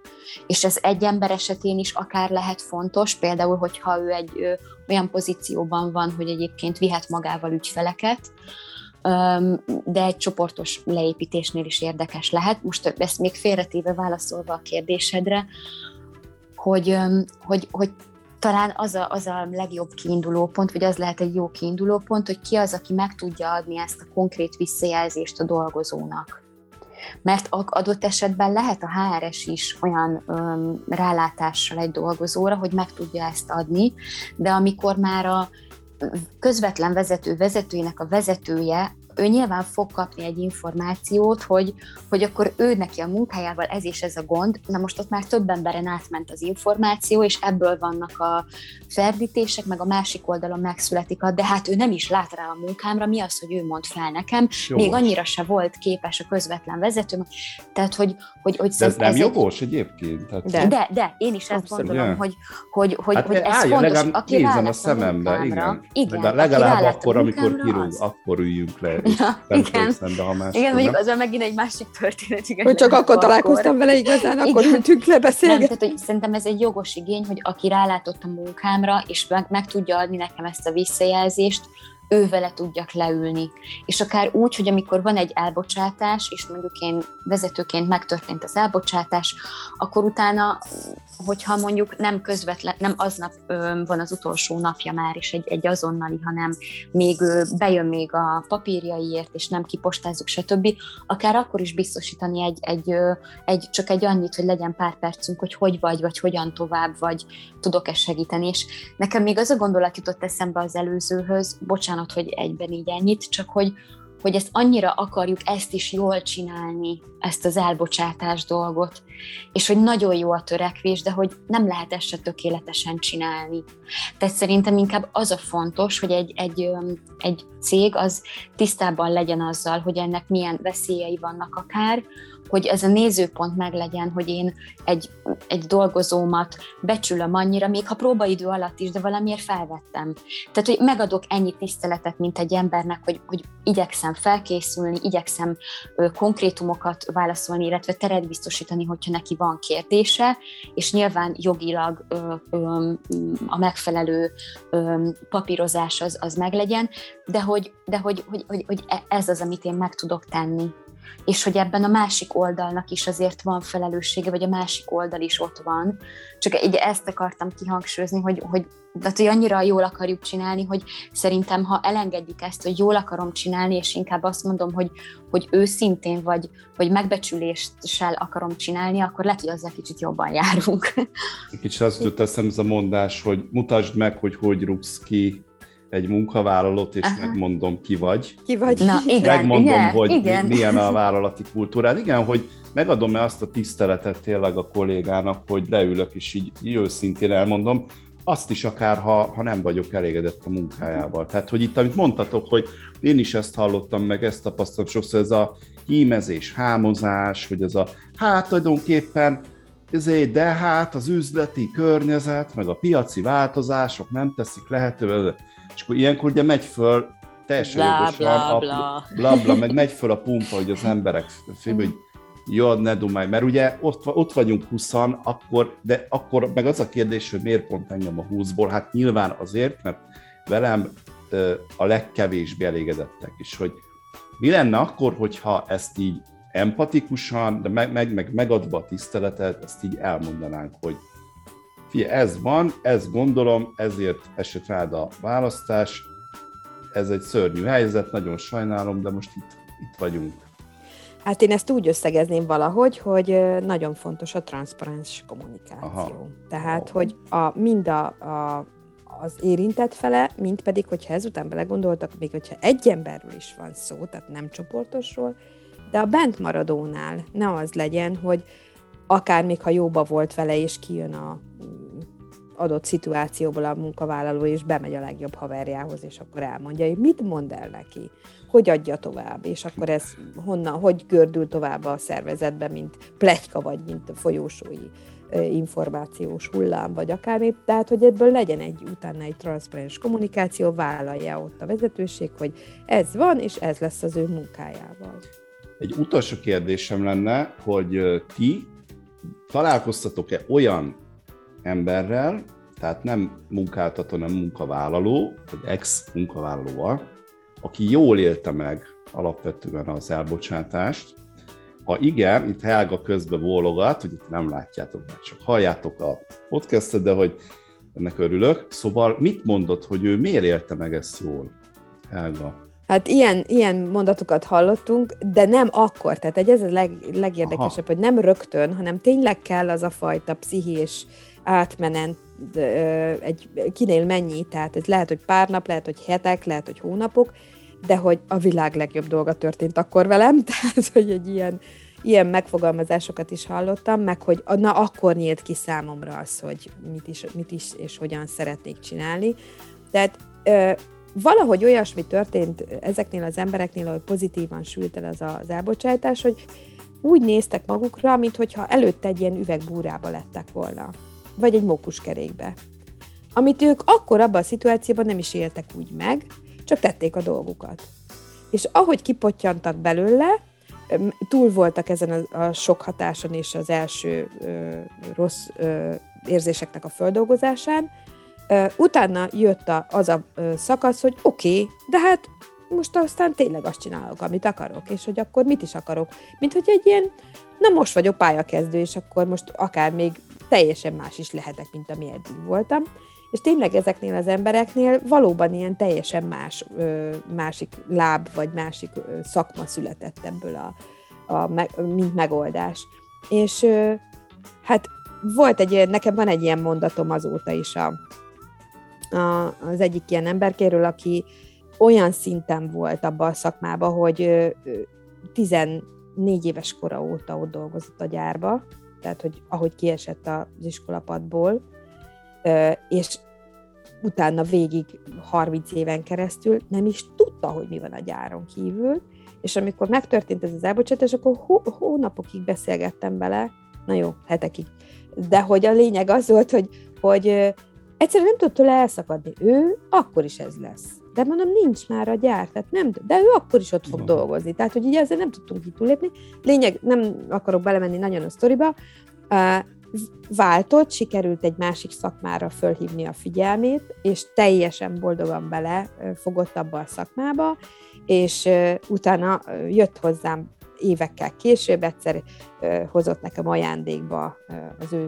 És ez egy ember esetén is akár lehet fontos, például, hogyha ő egy ö, olyan pozícióban van, hogy egyébként vihet magával ügyfeleket, de egy csoportos leépítésnél is érdekes lehet. Most ezt még félretéve válaszolva a kérdésedre, hogy, hogy, hogy talán az a, az a legjobb kiinduló pont, vagy az lehet egy jó kiinduló pont, hogy ki az, aki meg tudja adni ezt a konkrét visszajelzést a dolgozónak. Mert adott esetben lehet a HRS is olyan öm, rálátással egy dolgozóra, hogy meg tudja ezt adni, de amikor már a közvetlen vezető vezetőjének a vezetője ő nyilván fog kapni egy információt, hogy, hogy akkor ő neki a munkájával ez és ez a gond, na most ott már több emberen átment az információ, és ebből vannak a ferdítések, meg a másik oldalon megszületik a, de hát ő nem is lát rá a munkámra, mi az, hogy ő mond fel nekem, jogos. még annyira se volt képes a közvetlen vezető, tehát hogy, hogy, hogy de ez nem ez jogos egy... egyébként? Tehát... De. de, de, én is ezt Abszolút. gondolom, hogy, hogy, hogy, hát hogy ez állja, fontos, aki nézzen a szemembe, a igen. igen. De legalább akkor, amikor kirúg, akkor üljünk le Ja, igen. Szembe, ha más igen, mondjuk az megint egy másik történet. Igen, hogy csak akkor találkoztam vele igazán, akkor igen. ültünk le beszélgetni. Nem, tehát, hogy szerintem ez egy jogos igény, hogy aki rálátott a munkámra, és meg, meg tudja adni nekem ezt a visszajelzést, ő vele tudjak leülni. És akár úgy, hogy amikor van egy elbocsátás, és mondjuk én vezetőként megtörtént az elbocsátás, akkor utána, hogyha mondjuk nem közvetlen, nem aznap van az utolsó napja már, és egy, egy azonnali, hanem még bejön még a papírjaiért, és nem kipostázzuk, stb., akár akkor is biztosítani egy, egy, egy, csak egy annyit, hogy legyen pár percünk, hogy hogy vagy, vagy hogyan tovább, vagy tudok-e segíteni. És nekem még az a gondolat jutott eszembe az előzőhöz, bocsánat, bocsánat, hogy egyben így ennyit, csak hogy, hogy ezt annyira akarjuk ezt is jól csinálni, ezt az elbocsátás dolgot, és hogy nagyon jó a törekvés, de hogy nem lehet ezt se tökéletesen csinálni. Tehát szerintem inkább az a fontos, hogy egy, egy, egy cég az tisztában legyen azzal, hogy ennek milyen veszélyei vannak akár, hogy ez a nézőpont meglegyen, hogy én egy, egy dolgozómat becsülöm annyira, még ha próbaidő alatt is, de valamiért felvettem. Tehát, hogy megadok ennyi tiszteletet, mint egy embernek, hogy, hogy igyekszem felkészülni, igyekszem ö, konkrétumokat válaszolni, illetve teret biztosítani, hogyha neki van kérdése, és nyilván jogilag ö, ö, a megfelelő ö, papírozás az, az meglegyen, de hogy, de hogy, hogy, hogy, hogy e, ez az, amit én meg tudok tenni és hogy ebben a másik oldalnak is azért van felelőssége, vagy a másik oldal is ott van. Csak így ezt akartam kihangsúlyozni, hogy, hogy, de hogy annyira jól akarjuk csinálni, hogy szerintem, ha elengedjük ezt, hogy jól akarom csinálni, és inkább azt mondom, hogy, hogy őszintén vagy, vagy megbecsüléssel akarom csinálni, akkor lehet, hogy azzal kicsit jobban járunk. Kicsit azt jutott eszem ez a mondás, hogy mutasd meg, hogy hogy rúgsz ki egy munkavállalót, és Aha. megmondom, ki vagy. Ki vagy. Na, igen, megmondom, igen, hogy igen. milyen a vállalati kultúrád. Igen, hogy megadom-e azt a tiszteletet tényleg a kollégának, hogy leülök, és így, őszintén elmondom, azt is akár, ha, ha nem vagyok elégedett a munkájával. Tehát, hogy itt, amit mondtatok, hogy én is ezt hallottam, meg ezt tapasztaltam sokszor, ez a hímezés, hámozás, hogy ez a hát tulajdonképpen ezért, de hát az üzleti környezet, meg a piaci változások nem teszik lehetővé. És akkor ilyenkor ugye megy föl teljesen bla, jogosan, bla, bla. A, bla, bla, meg megy föl a pumpa, hogy az emberek fél, hogy jó, ne dumálj, mert ugye ott, ott vagyunk 20 akkor, de akkor meg az a kérdés, hogy miért pont engem a 20-ból, hát nyilván azért, mert velem a legkevésbé elégedettek is, hogy mi lenne akkor, hogyha ezt így empatikusan, de meg, meg, meg megadva a tiszteletet, ezt így elmondanánk, hogy fia, ez van, ezt gondolom, ezért esett rád a választás, ez egy szörnyű helyzet, nagyon sajnálom, de most itt, itt vagyunk. Hát én ezt úgy összegezném valahogy, hogy nagyon fontos a transzparens kommunikáció. Aha. Tehát, hogy a, mind a, a, az érintett fele, mind pedig, hogyha ezután belegondoltak, még hogyha egy emberről is van szó, tehát nem csoportosról, de a bent maradónál ne az legyen, hogy akár még ha jóba volt vele, és kijön a adott szituációból a munkavállaló, és bemegy a legjobb haverjához, és akkor elmondja, hogy mit mond el neki, hogy adja tovább, és akkor ez honnan, hogy gördül tovább a szervezetbe, mint plegyka, vagy mint folyósói információs hullám, vagy akármi, tehát, hogy ebből legyen egy utána egy transzparens kommunikáció, vállalja ott a vezetőség, hogy ez van, és ez lesz az ő munkájával. Egy utolsó kérdésem lenne, hogy ti találkoztatok-e olyan emberrel, tehát nem munkáltató, hanem munkavállaló, vagy ex-munkavállalóval, aki jól élte meg alapvetően az elbocsátást, ha igen, itt Helga közben bólogat, hogy itt nem látjátok, mert csak halljátok a podcastet, de hogy ennek örülök. Szóval mit mondott, hogy ő miért élte meg ezt jól, Helga? Hát ilyen, ilyen mondatokat hallottunk, de nem akkor. Tehát ez a leg, legérdekesebb, Aha. hogy nem rögtön, hanem tényleg kell az a fajta pszichés átmenet, egy, kinél mennyi, tehát ez lehet, hogy pár nap, lehet, hogy hetek, lehet, hogy hónapok, de hogy a világ legjobb dolga történt akkor velem, tehát hogy egy ilyen, ilyen megfogalmazásokat is hallottam, meg hogy na akkor nyílt ki számomra az, hogy mit is, mit is és hogyan szeretnék csinálni. Tehát valahogy olyasmi történt ezeknél az embereknél, hogy pozitívan sült el az az elbocsátás, hogy úgy néztek magukra, mintha előtte egy ilyen üvegbúrába lettek volna, vagy egy mókuskerékbe. Amit ők akkor abban a szituációban nem is éltek úgy meg, csak tették a dolgukat. És ahogy kipottyantak belőle, túl voltak ezen a, a sok hatáson és az első ö, rossz ö, érzéseknek a földolgozásán, utána jött a, az a szakasz, hogy oké, okay, de hát most aztán tényleg azt csinálok, amit akarok, és hogy akkor mit is akarok. Mint hogy egy ilyen, na most vagyok pályakezdő, és akkor most akár még teljesen más is lehetek, mint ami eddig voltam és tényleg ezeknél az embereknél valóban ilyen teljesen más, másik láb vagy másik szakma született ebből a, a mint megoldás. És hát volt egy, nekem van egy ilyen mondatom azóta is a, az egyik ilyen emberkéről, aki olyan szinten volt abban a szakmában, hogy 14 éves kora óta ott dolgozott a gyárba, tehát hogy ahogy kiesett az iskolapadból, és utána végig 30 éven keresztül nem is tudta, hogy mi van a gyáron kívül, és amikor megtörtént ez az elbocsátás, akkor hó- hónapokig beszélgettem vele, na jó, hetekig, de hogy a lényeg az volt, hogy, hogy egyszerűen nem tudta tőle elszakadni. Ő akkor is ez lesz. De mondom, nincs már a gyár, tehát nem, de ő akkor is ott fog no. dolgozni. Tehát, hogy így ezzel nem tudtunk kitúlépni. Lényeg, nem akarok belemenni nagyon a sztoriba, váltott, sikerült egy másik szakmára fölhívni a figyelmét, és teljesen boldogan bele fogott abba a szakmába, és utána jött hozzám évekkel később, egyszer hozott nekem ajándékba az ő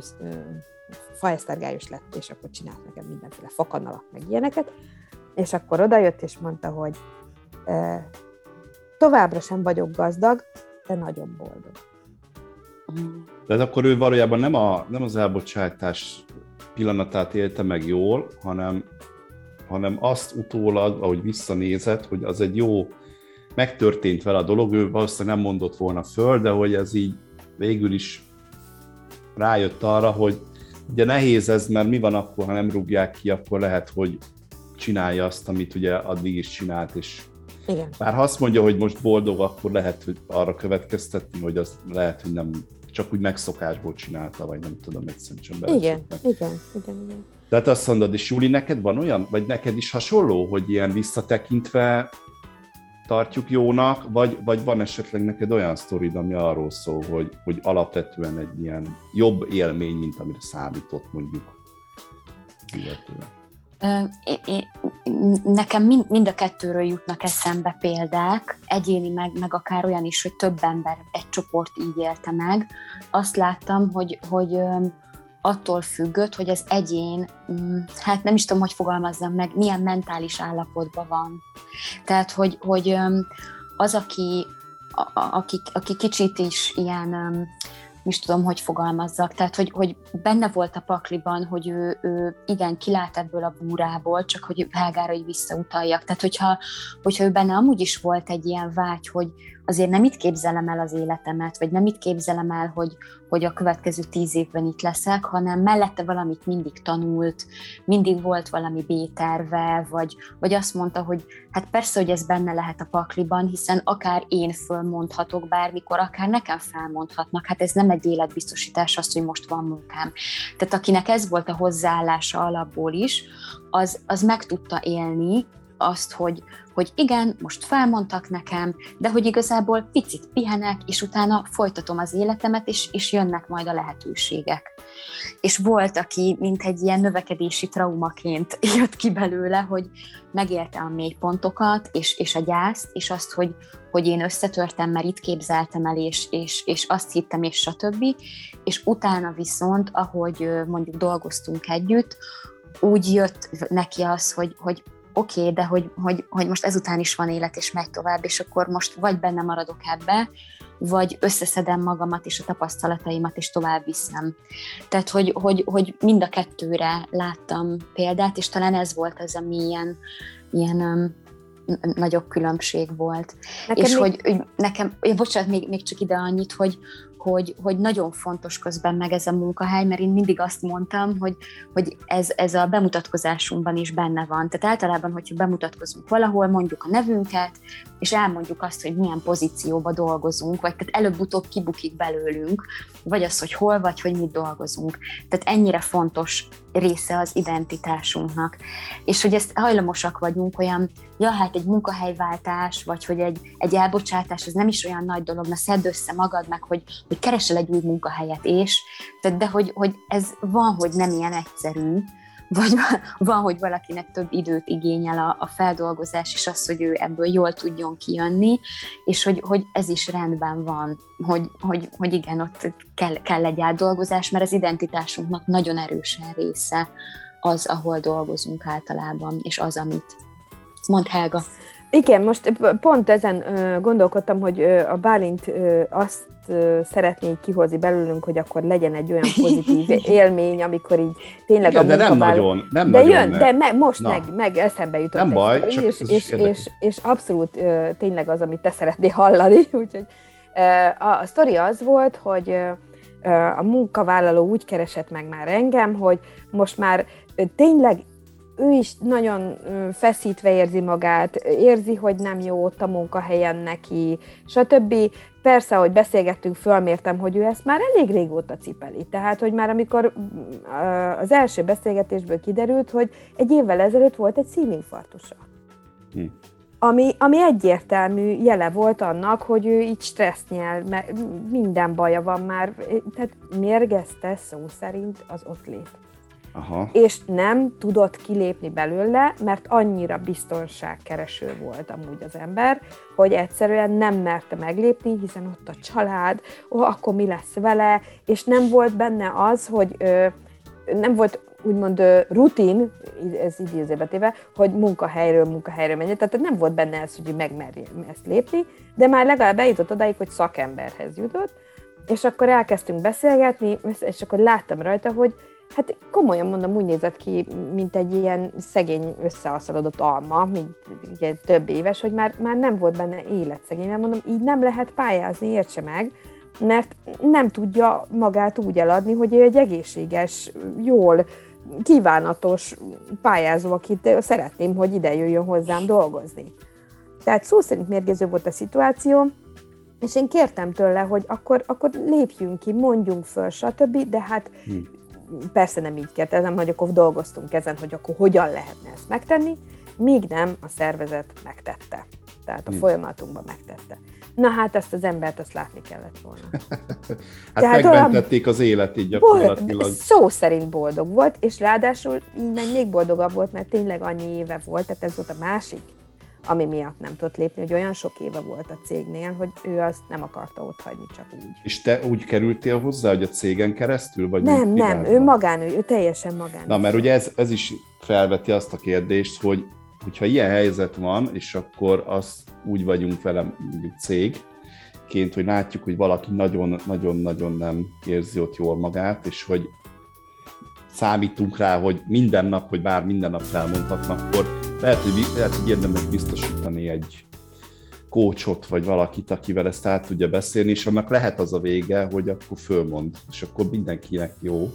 faesztergályos lett, és akkor csinált nekem mindenféle fakanalat, meg ilyeneket, és akkor odajött, és mondta, hogy továbbra sem vagyok gazdag, de nagyon boldog. De akkor ő valójában nem, a, nem az elbocsátás pillanatát élte meg jól, hanem, hanem azt utólag, ahogy visszanézett, hogy az egy jó, megtörtént vele a dolog, ő valószínűleg nem mondott volna föl, de hogy ez így végül is rájött arra, hogy ugye nehéz ez, mert mi van akkor, ha nem rúgják ki, akkor lehet, hogy csinálja azt, amit ugye addig is csinált, és igen. Bár ha azt mondja, hogy most boldog, akkor lehet hogy arra következtetni, hogy az lehet, hogy nem csak úgy megszokásból csinálta, vagy nem tudom, egyszerűen csak Igen, igen, igen, igen. Tehát azt mondod, és Júli, neked van olyan, vagy neked is hasonló, hogy ilyen visszatekintve tartjuk jónak, vagy, vagy van esetleg neked olyan sztorid, ami arról szól, hogy, hogy alapvetően egy ilyen jobb élmény, mint amire számított mondjuk illetően? Nekem mind, a kettőről jutnak eszembe példák, egyéni meg, meg akár olyan is, hogy több ember, egy csoport így élte meg. Azt láttam, hogy, hogy attól függött, hogy az egyén, mm, hát nem is tudom, hogy fogalmazzam meg, milyen mentális állapotban van. Tehát, hogy, hogy az, aki, aki, aki kicsit is ilyen is tudom, hogy fogalmazzak, tehát hogy, hogy benne volt a pakliban, hogy ő, ő igen, kilát ebből a búrából, csak hogy Helgára így visszautaljak. Tehát hogyha, hogyha ő benne amúgy is volt egy ilyen vágy, hogy, azért nem itt képzelem el az életemet, vagy nem itt képzelem el, hogy, hogy a következő tíz évben itt leszek, hanem mellette valamit mindig tanult, mindig volt valami B-terve, vagy, vagy azt mondta, hogy hát persze, hogy ez benne lehet a pakliban, hiszen akár én fölmondhatok bármikor, akár nekem felmondhatnak, hát ez nem egy életbiztosítás az, hogy most van munkám. Tehát akinek ez volt a hozzáállása alapból is, az, az meg tudta élni azt, hogy, hogy igen, most felmondtak nekem, de hogy igazából picit pihenek, és utána folytatom az életemet, és, és jönnek majd a lehetőségek. És volt, aki mint egy ilyen növekedési traumaként jött ki belőle, hogy megérte a mélypontokat, és, és a gyászt, és azt, hogy, hogy én összetörtem, mert itt képzeltem el, és, és, és azt hittem, és stb. És utána viszont, ahogy mondjuk dolgoztunk együtt, úgy jött neki az, hogy, hogy oké, okay, de hogy, hogy, hogy most ezután is van élet, és megy tovább, és akkor most vagy benne maradok ebbe, vagy összeszedem magamat és a tapasztalataimat, és tovább viszem. Tehát, hogy, hogy, hogy mind a kettőre láttam példát, és talán ez volt az, ami ilyen, ilyen um, nagyobb különbség volt. Nekem és még... hogy, hogy nekem, bocsánat, még, még csak ide annyit, hogy, hogy, hogy nagyon fontos közben meg ez a munkahely, mert én mindig azt mondtam, hogy, hogy ez, ez a bemutatkozásunkban is benne van. Tehát általában, hogyha bemutatkozunk valahol, mondjuk a nevünket, és elmondjuk azt, hogy milyen pozícióba dolgozunk, vagy tehát előbb-utóbb kibukik belőlünk, vagy az, hogy hol vagy, hogy mit dolgozunk. Tehát ennyire fontos része az identitásunknak. És hogy ezt hajlamosak vagyunk olyan, ja, hát egy munkahelyváltás, vagy hogy egy, egy elbocsátás, az nem is olyan nagy dolog, na szedd össze magad meg, hogy, hogy keresel egy új munkahelyet, és, tehát, de hogy, hogy ez van, hogy nem ilyen egyszerű, vagy van, hogy valakinek több időt igényel a, a feldolgozás, és az, hogy ő ebből jól tudjon kijönni, és hogy, hogy ez is rendben van, hogy, hogy, hogy igen, ott kell, kell egy átdolgozás, mert az identitásunknak nagyon erősen része az, ahol dolgozunk általában, és az, amit mond Helga. Igen, most pont ezen gondolkodtam, hogy a Bálint azt szeretné kihozni belőlünk, hogy akkor legyen egy olyan pozitív élmény, amikor így tényleg Igen, a de nem nagyon, nem de nagyon jön, de me, most meg, meg eszembe jutott. Nem baj, csak és, és, és, és, abszolút tényleg az, amit te szeretnél hallani. Úgyhogy a, a sztori az volt, hogy a munkavállaló úgy keresett meg már engem, hogy most már tényleg ő is nagyon feszítve érzi magát, érzi, hogy nem jó ott a munkahelyen neki, stb. Persze, hogy beszélgettünk, fölmértem, hogy ő ezt már elég régóta cipeli. Tehát, hogy már amikor az első beszélgetésből kiderült, hogy egy évvel ezelőtt volt egy szívinfarktusa. Hm. Ami, ami egyértelmű jele volt annak, hogy ő így stresszt nyel, mert minden baja van már, tehát mérgezte szó szerint az ott lép. Aha. és nem tudott kilépni belőle, mert annyira biztonságkereső volt amúgy az ember, hogy egyszerűen nem merte meglépni, hiszen ott a család, ó, akkor mi lesz vele, és nem volt benne az, hogy ö, nem volt úgymond rutin, ez idézőbetéve, hogy munkahelyről munkahelyről menjen, tehát nem volt benne ez, hogy megmerje ezt lépni, de már legalább eljutott odáig, hogy szakemberhez jutott, és akkor elkezdtünk beszélgetni, és akkor láttam rajta, hogy Hát komolyan mondom, úgy nézett ki, mint egy ilyen szegény, összeaszalodott alma, mint ugye több éves, hogy már, már nem volt benne életszegény. Mert mondom, így nem lehet pályázni, értse meg, mert nem tudja magát úgy eladni, hogy ő egy egészséges, jól, kívánatos pályázó, akit szeretném, hogy ide jöjjön hozzám dolgozni. Tehát szó szerint mérgező volt a szituáció, és én kértem tőle, hogy akkor, akkor lépjünk ki, mondjunk föl, stb., de hát hm persze nem így kérdezem, hogy akkor dolgoztunk ezen, hogy akkor hogyan lehetne ezt megtenni, míg nem a szervezet megtette. Tehát a hmm. folyamatunkban megtette. Na hát ezt az embert azt látni kellett volna. hát Tehát megmentették olyan, az életét gyakorlatilag. Boldog, szó szerint boldog volt, és ráadásul így meg még boldogabb volt, mert tényleg annyi éve volt, tehát ez volt a másik ami miatt nem tudott lépni, hogy olyan sok éve volt a cégnél, hogy ő azt nem akarta ott hagyni csak úgy. És te úgy kerültél hozzá, hogy a cégen keresztül? Vagy nem, nem, ő magán, ő, ő teljesen magán. Na, mert ugye ez, ez is felveti azt a kérdést, hogy hogyha ilyen helyzet van, és akkor azt úgy vagyunk vele mondjuk cégként, hogy látjuk, hogy valaki nagyon-nagyon nem érzi ott jól magát, és hogy számítunk rá, hogy minden nap, hogy bár minden nap felmondhatnak, akkor lehet, hogy, lehet, hogy érdemes biztosítani egy kócsot, vagy valakit, akivel ezt át tudja beszélni, és annak lehet az a vége, hogy akkor fölmond, és akkor mindenkinek jó,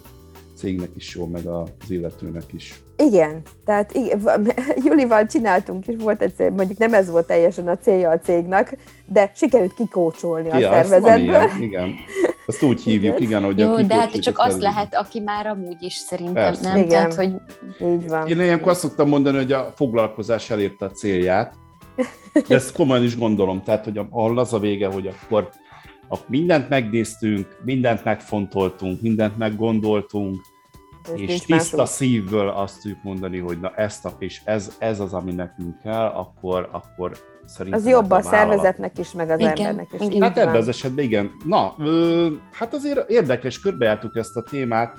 cégnek is jó, meg az illetőnek is. Igen, tehát igen, Julival csináltunk is, volt egy cél, mondjuk nem ez volt teljesen a célja a cégnek, de sikerült kikócsolni a ja, szervezetből. igen. Azt úgy hívjuk, igen, igen hogy Jó, a de hát csak az lehet, aki már amúgy is szerintem, Persze. nem? Igen, Tehát, hogy így van. Én ilyenkor azt szoktam mondani, hogy a foglalkozás elérte a célját, de ezt komolyan is gondolom, tehát, hogy ahol az a vége, hogy akkor, akkor mindent megnéztünk, mindent megfontoltunk, mindent meggondoltunk, és, és tiszta szívből azt tudjuk mondani, hogy na ezt a, és ez, ez az, ami nekünk kell, akkor, akkor szerintem... Az jobb a szervezetnek is, meg az igen, embernek is. Igen. Hát ebben az esetben igen. Na, ö, hát azért érdekes, körbejártuk ezt a témát.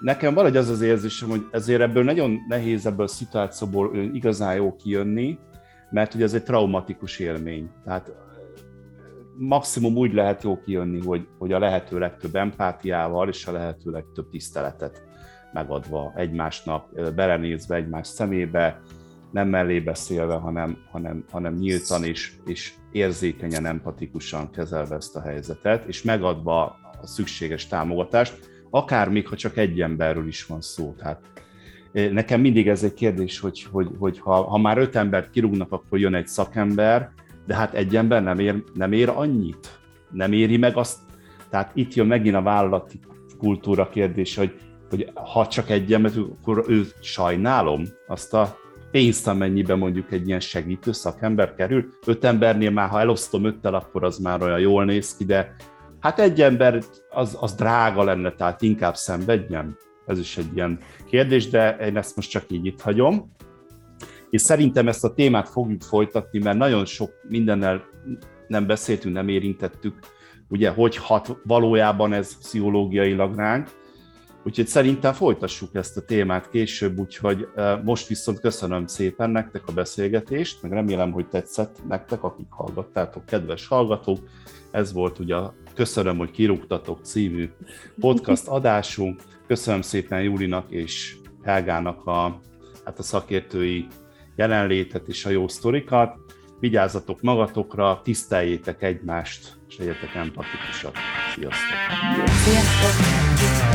Nekem valahogy az az érzésem, hogy ezért ebből nagyon nehéz ebből a szituációból igazán jó kijönni, mert ugye ez egy traumatikus élmény. Tehát maximum úgy lehet jó kijönni, hogy, hogy a lehető legtöbb empátiával és a lehető legtöbb tiszteletet megadva egymásnak, belenézve egymás szemébe, nem mellé beszélve, hanem, hanem, hanem nyíltan és, és érzékenyen, empatikusan kezelve ezt a helyzetet, és megadva a szükséges támogatást, akár még ha csak egy emberről is van szó. Tehát nekem mindig ez egy kérdés, hogy, hogy, hogy ha, ha már öt embert kirúgnak, akkor jön egy szakember, de hát egy ember nem ér, nem ér annyit, nem éri meg azt. Tehát itt jön megint a vállalati kultúra kérdése, hogy hogy ha csak egy ember, akkor ő sajnálom azt a pénzt, amennyiben mondjuk egy ilyen segítő szakember kerül. Öt embernél már, ha elosztom öttel, akkor az már olyan jól néz ki, de hát egy ember az, az drága lenne, tehát inkább szenvedjem. Ez is egy ilyen kérdés, de én ezt most csak így itt hagyom. És szerintem ezt a témát fogjuk folytatni, mert nagyon sok mindennel nem beszéltünk, nem érintettük, ugye, hogy hat valójában ez pszichológiailag ránk, Úgyhogy szerintem folytassuk ezt a témát később, úgyhogy most viszont köszönöm szépen nektek a beszélgetést, meg remélem, hogy tetszett nektek, akik hallgattátok, kedves hallgatók. Ez volt ugye a Köszönöm, hogy kirúgtatok című podcast adásunk. Köszönöm szépen Júlinak és Helgának a, hát a szakértői jelenlétet és a jó sztorikat. Vigyázzatok magatokra, tiszteljétek egymást, és legyetek empatikusak. Sziasztok! Sziasztok!